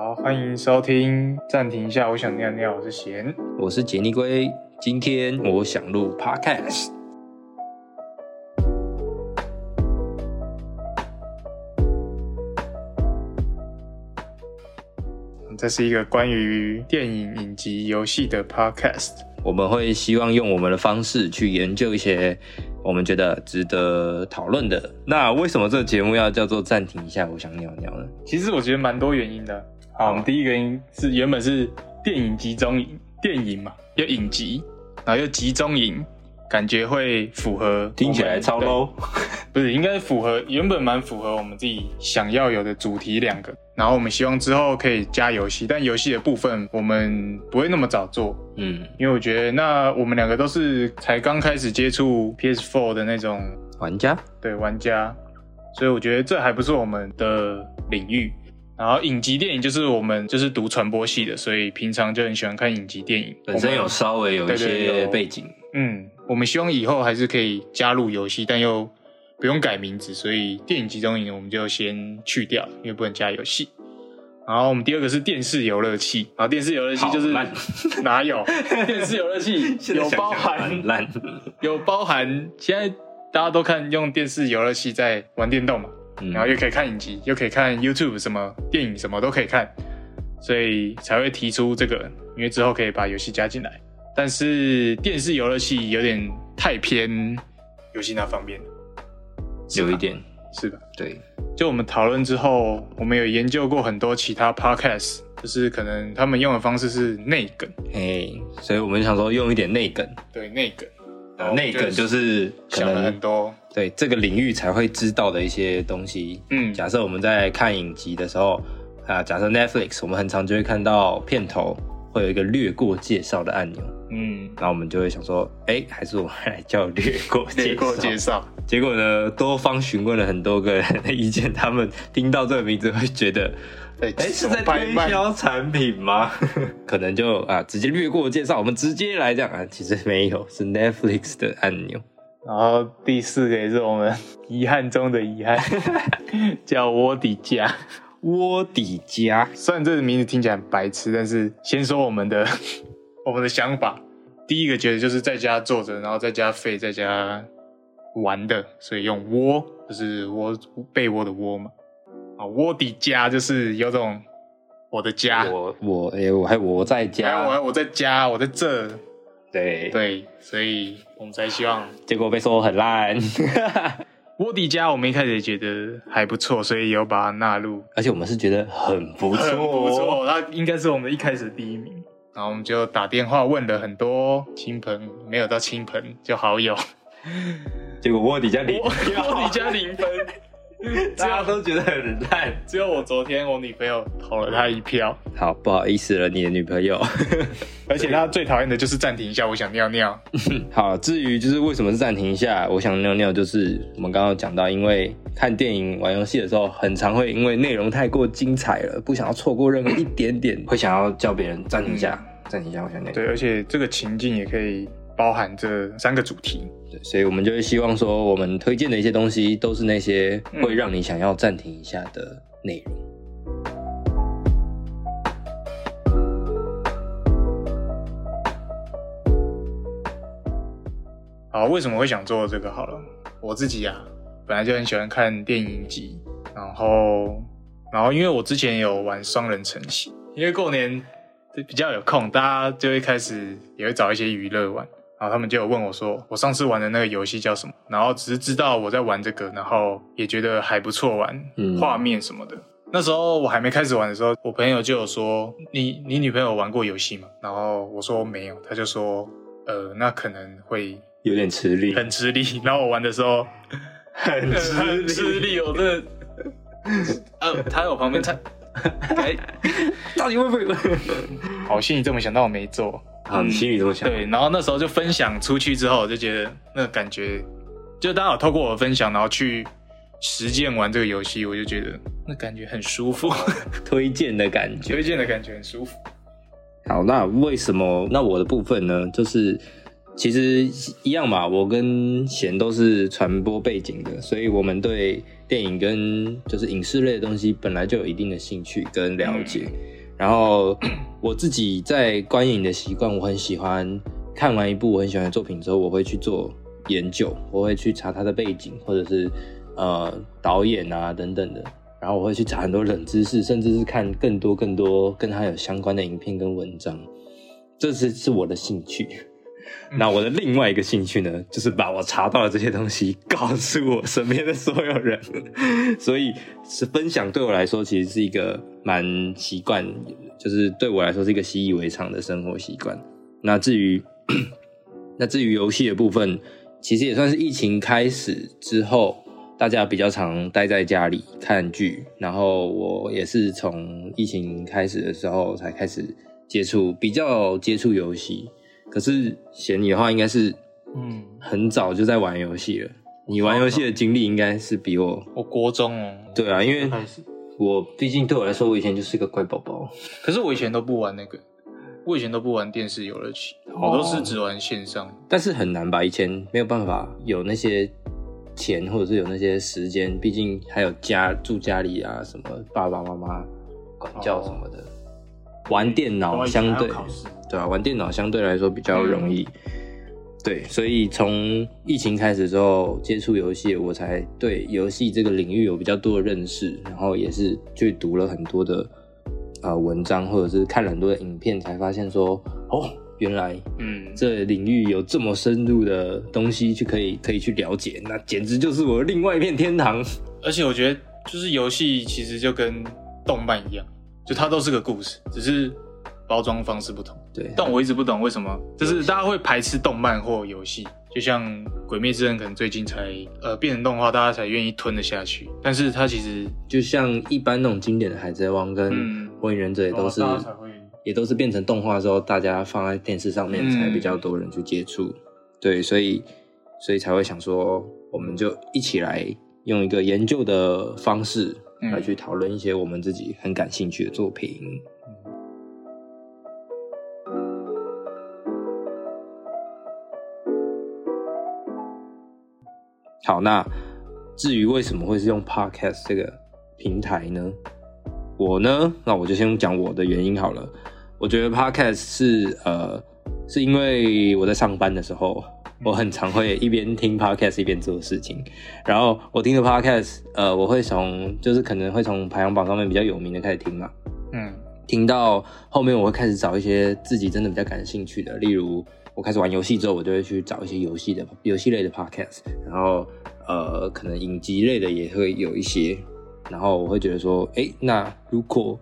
好，欢迎收听，暂停一下，我想尿尿，我是贤。我是杰尼龟，今天我想录 podcast。这是一个关于电影、影集、游戏的 podcast。我们会希望用我们的方式去研究一些我们觉得值得讨论的。那为什么这个节目要叫做暂停一下？我想尿尿呢？其实我觉得蛮多原因的。好，我们第一个原因是原本是电影集中营，电影嘛，又影集，然后又集中营，感觉会符合，听起来超 low。不是，应该符合原本蛮符合我们自己想要有的主题两个。然后我们希望之后可以加游戏，但游戏的部分我们不会那么早做，嗯，因为我觉得那我们两个都是才刚开始接触 PS4 的那种玩家，对玩家，所以我觉得这还不是我们的领域。然后影集电影就是我们就是读传播系的，所以平常就很喜欢看影集电影，本身有稍微有一些背景。嗯，我们希望以后还是可以加入游戏，但又。不用改名字，所以电影集中营我们就先去掉，因为不能加游戏。然后我们第二个是电视游乐器，然后电视游乐器就是 哪有电视游乐器 有包含烂，有包含现在大家都看用电视游乐器在玩电动嘛，然后又可以看影集，又可以看 YouTube 什么电影什么都可以看，所以才会提出这个，因为之后可以把游戏加进来。但是电视游乐器有点太偏游戏那方面。有一点。是吧，对。就我们讨论之后，我们有研究过很多其他 podcast，就是可能他们用的方式是内梗，哎，所以我们想说用一点内梗，对内梗，内梗就是可能很多，对这个领域才会知道的一些东西。嗯，假设我们在看影集的时候，啊，假设 Netflix，我们很常就会看到片头会有一个略过介绍的按钮。嗯，那我们就会想说，哎，还是我们来叫略过略过介绍。结果呢，多方询问了很多个人的意见，他们听到这个名字会觉得，哎，是在推销产品吗？可能就啊，直接略过介绍，我们直接来这样啊，其实没有，是 Netflix 的按钮。然后第四个也是我们遗憾中的遗憾，叫窝底家。窝底家，虽然这个名字听起来很白痴，但是先说我们的。我们的想法，第一个觉得就是在家坐着，然后在家废，在家玩的，所以用窝，就是窝被窝的窝嘛。啊，窝底家就是有种我的家，我我哎，我还我在家，我我在家，我在这，对对，所以我们才希望。结果被说很烂。窝底家我们一开始也觉得还不错，所以有把它纳入，而且我们是觉得很不错，不错，它应该是我们一开始第一名。然后我们就打电话问了很多亲朋，没有到亲朋就好友，结果卧底加零，卧底加零分，大家都觉得很烂，只有我昨天我女朋友投了他一票。好，不好意思了，你的女朋友，而且他最讨厌的就是暂停一下，我想尿尿。好，至于就是为什么是暂停一下，我想尿尿，就是我们刚刚讲到，因为看电影、玩游戏的时候，很常会因为内容太过精彩了，不想要错过任何一点点，会想要叫别人暂停一下。暂停一下，我想尿。对，而且这个情境也可以包含这三个主题。对，所以我们就会希望说，我们推荐的一些东西都是那些会让你想要暂停一下的内容。好，为什么会想做这个？好了，我自己啊，本来就很喜欢看电影集，然后，然后因为我之前有玩双人成行，因为过年。比较有空，大家就会开始也会找一些娱乐玩，然后他们就有问我说，我上次玩的那个游戏叫什么？然后只是知道我在玩这个，然后也觉得还不错玩，画面什么的。那时候我还没开始玩的时候，我朋友就有说，你你女朋友玩过游戏吗？然后我说没有，他就说，呃，那可能会有点吃力，很吃力。然后我玩的时候 很吃 吃力，我真的，呃，他在我旁边他。哎，到底会不会？好，心里这么想，但我没做。心里这么想。对，然后那时候就分享出去之后，就觉得那个感觉，就大家有透过我分享，然后去实践玩这个游戏，我就觉得那感觉很舒服。推荐的感觉，推荐的感觉很舒服。好，那为什么？那我的部分呢？就是其实一样嘛，我跟贤都是传播背景的，所以我们对电影跟就是影视类的东西本来就有一定的兴趣跟了解。然后我自己在观影的习惯，我很喜欢看完一部我很喜欢的作品之后，我会去做研究，我会去查它的背景，或者是呃导演啊等等的。然后我会去查很多冷知识，甚至是看更多更多跟他有相关的影片跟文章。这是是我的兴趣。那我的另外一个兴趣呢，就是把我查到的这些东西告诉我身边的所有人。所以是分享对我来说，其实是一个蛮习惯，就是对我来说是一个习以为常的生活习惯。那至于那至于游戏的部分，其实也算是疫情开始之后。大家比较常待在家里看剧，然后我也是从疫情开始的时候才开始接触，比较接触游戏。可是嫌你的话，应该是嗯很早就在玩游戏了。你玩游戏的经历应该是比我，我国中哦。对啊，因为我毕竟对我来说，我以前就是个乖宝宝。可是我以前都不玩那个，我以前都不玩电视游乐器，我都是只玩线上。但是很难吧？以前没有办法有那些。钱或者是有那些时间，毕竟还有家住家里啊，什么爸爸妈妈管教什么的，玩电脑相对对啊，玩电脑相对来说比较容易。对，所以从疫情开始之后接触游戏，我才对游戏这个领域有比较多的认识，然后也是去读了很多的啊文章，或者是看了很多的影片，才发现说哦。原来，嗯，这领域有这么深入的东西去可以可以去了解，那简直就是我另外一片天堂。而且我觉得，就是游戏其实就跟动漫一样，就它都是个故事，只是包装方式不同。对，但我一直不懂为什么，就是大家会排斥动漫或游戏，就像《鬼灭之刃》可能最近才呃变成动画，大家才愿意吞得下去。但是它其实就像一般那种经典的《海贼王》跟《火影忍者》也都是。也都是变成动画之后，大家放在电视上面才比较多人去接触，对，所以所以才会想说，我们就一起来用一个研究的方式来去讨论一些我们自己很感兴趣的作品。好，那至于为什么会是用 Podcast 这个平台呢？我呢，那我就先讲我的原因好了。我觉得 podcast 是呃，是因为我在上班的时候，我很常会一边听 podcast 一边做事情。然后我听的 podcast，呃，我会从就是可能会从排行榜上面比较有名的开始听嘛。嗯，听到后面我会开始找一些自己真的比较感兴趣的，例如我开始玩游戏之后，我就会去找一些游戏的游戏类的 podcast。然后呃，可能影集类的也会有一些。然后我会觉得说，哎，那如果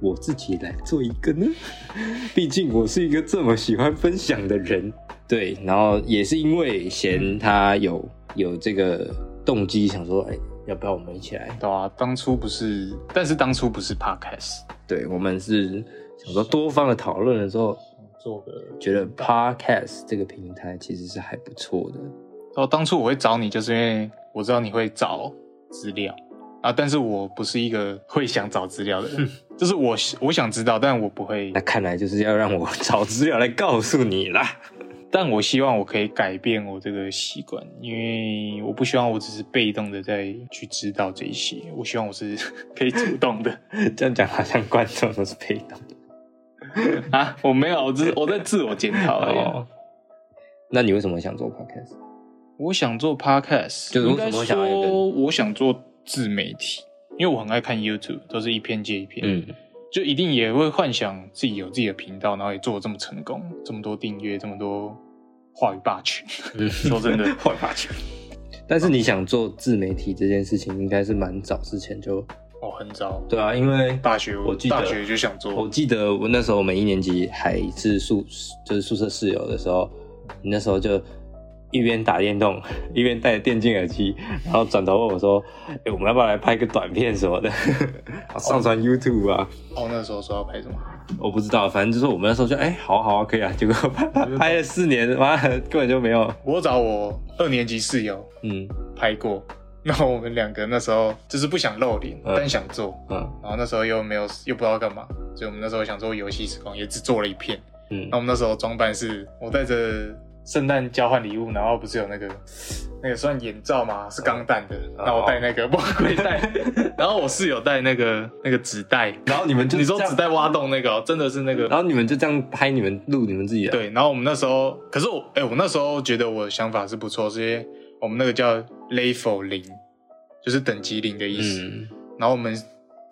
我自己来做一个呢，毕竟我是一个这么喜欢分享的人，对，然后也是因为嫌他有有这个动机，想说，哎，要不要我们一起来？对啊，当初不是，但是当初不是 podcast，对我们是想说多方的讨论的时候，做个觉得 podcast 这个平台其实是还不错的。哦，当初我会找你，就是因为我知道你会找资料。啊！但是我不是一个会想找资料的人，就是我我想知道，但我不会。那看来就是要让我找资料来告诉你啦。但我希望我可以改变我这个习惯，因为我不希望我只是被动的在去知道这些，我希望我是 可以主动的。这样讲好像观众都是被动的 啊！我没有，我只是我在自我检讨而已。那你为什么想做 podcast？我想做 podcast，就是为什么想我想做。自媒体，因为我很爱看 YouTube，都是一篇接一篇，嗯，就一定也会幻想自己有自己的频道，然后也做的这么成功，这么多订阅，这么多话语霸权。说真的，话语霸权。但是你想做自媒体这件事情，应该是蛮早之前就哦，很早。对啊，因为大学我记得大学就想做。我记得我那时候我们一年级还是宿就是宿舍室友的时候，你那时候就。一边打电动，一边戴着电竞耳机，然后转头问我说：“哎，我们要不要来拍个短片什么的，上传 YouTube 啊？”哦，那时候说要拍什么？我不知道，反正就是我们那时候就哎，好好啊，可以啊。结果拍拍了四年，妈根本就没有。我找我二年级室友，嗯，拍过。然后我们两个那时候就是不想露脸，但想做，嗯。然后那时候又没有，又不知道干嘛，所以我们那时候想做游戏时光，也只做了一片。嗯。那我们那时候装扮是，我戴着。圣诞交换礼物，然后不是有那个那个算眼罩吗？是钢弹的，那我戴那个魔鬼戴，然后我室友戴那个那个纸袋，然后你们就你说纸袋挖洞那个，真的是那个，然后你们就这样拍你们录你们自己的，对，然后我们那时候，可是我哎，我那时候觉得我的想法是不错，是因为我们那个叫 level 零，就是等级零的意思，然后我们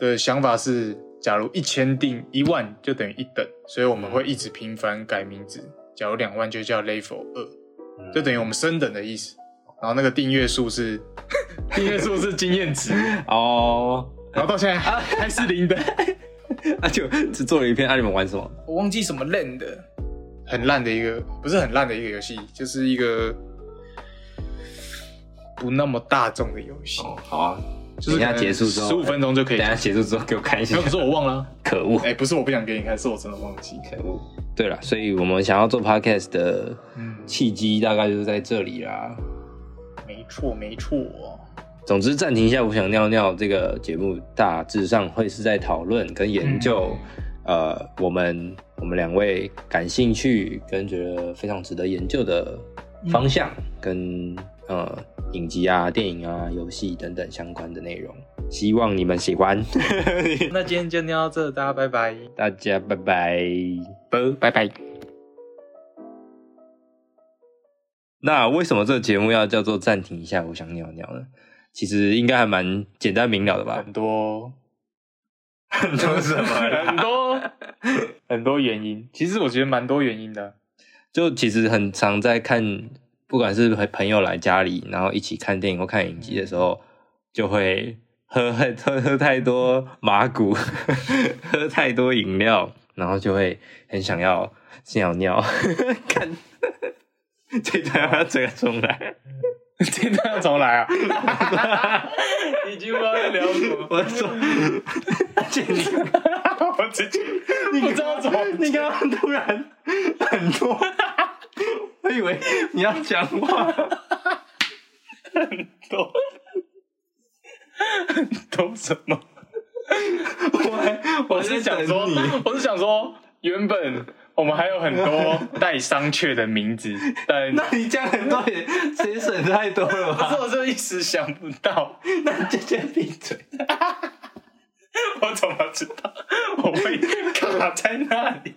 的想法是，假如一千定一万就等于一等，所以我们会一直频繁改名字。假如两万就叫 level 二，就等于我们升等的意思。然后那个订阅数是 订阅数是经验值哦。然后到现在还是零的，那就只做了一篇。啊，你们玩什么？我忘记什么烂的，很烂的一个，不是很烂的一个游戏，就是一个不那么大众的游戏。好啊。就是等下结束之后，十五分钟就可以。等下结束之后给我看一下。可是我忘了，可恶！哎，不是我不想给你看，是我真的忘记。可恶！对了，所以我们想要做 podcast 的契机大概就是在这里啦。没错，没错。总之，暂停一下，我想尿尿。这个节目大致上会是在讨论跟研究，呃，我们我们两位感兴趣跟觉得非常值得研究的方向跟。呃，影集啊、电影啊、游戏等等相关的内容，希望你们喜欢。那今天就尿到这，大家拜拜。大家拜拜，不，拜拜。那为什么这个节目要叫做暂停一下？我想尿尿呢？其实应该还蛮简单明了的吧？很多很多什么？很多很多原因。其实我觉得蛮多原因的。就其实很常在看。不管是朋朋友来家里，然后一起看电影或看影集的时候，就会喝喝喝喝太多麻古，喝太多饮料，然后就会很想要尿尿。看，这段要这个重来，这段要重来啊！已经不知道要聊什么。我说，姐，你，我直接，你知道怎么？你刚刚突然很多。我以为你要讲话，很多很多什么？我我是想说，我是想说，原本我们还有很多带商榷的名字，但那你讲很多也节省太多了吧？不是，我就一时想不到。那就先闭嘴。我怎么知道我会卡在那里？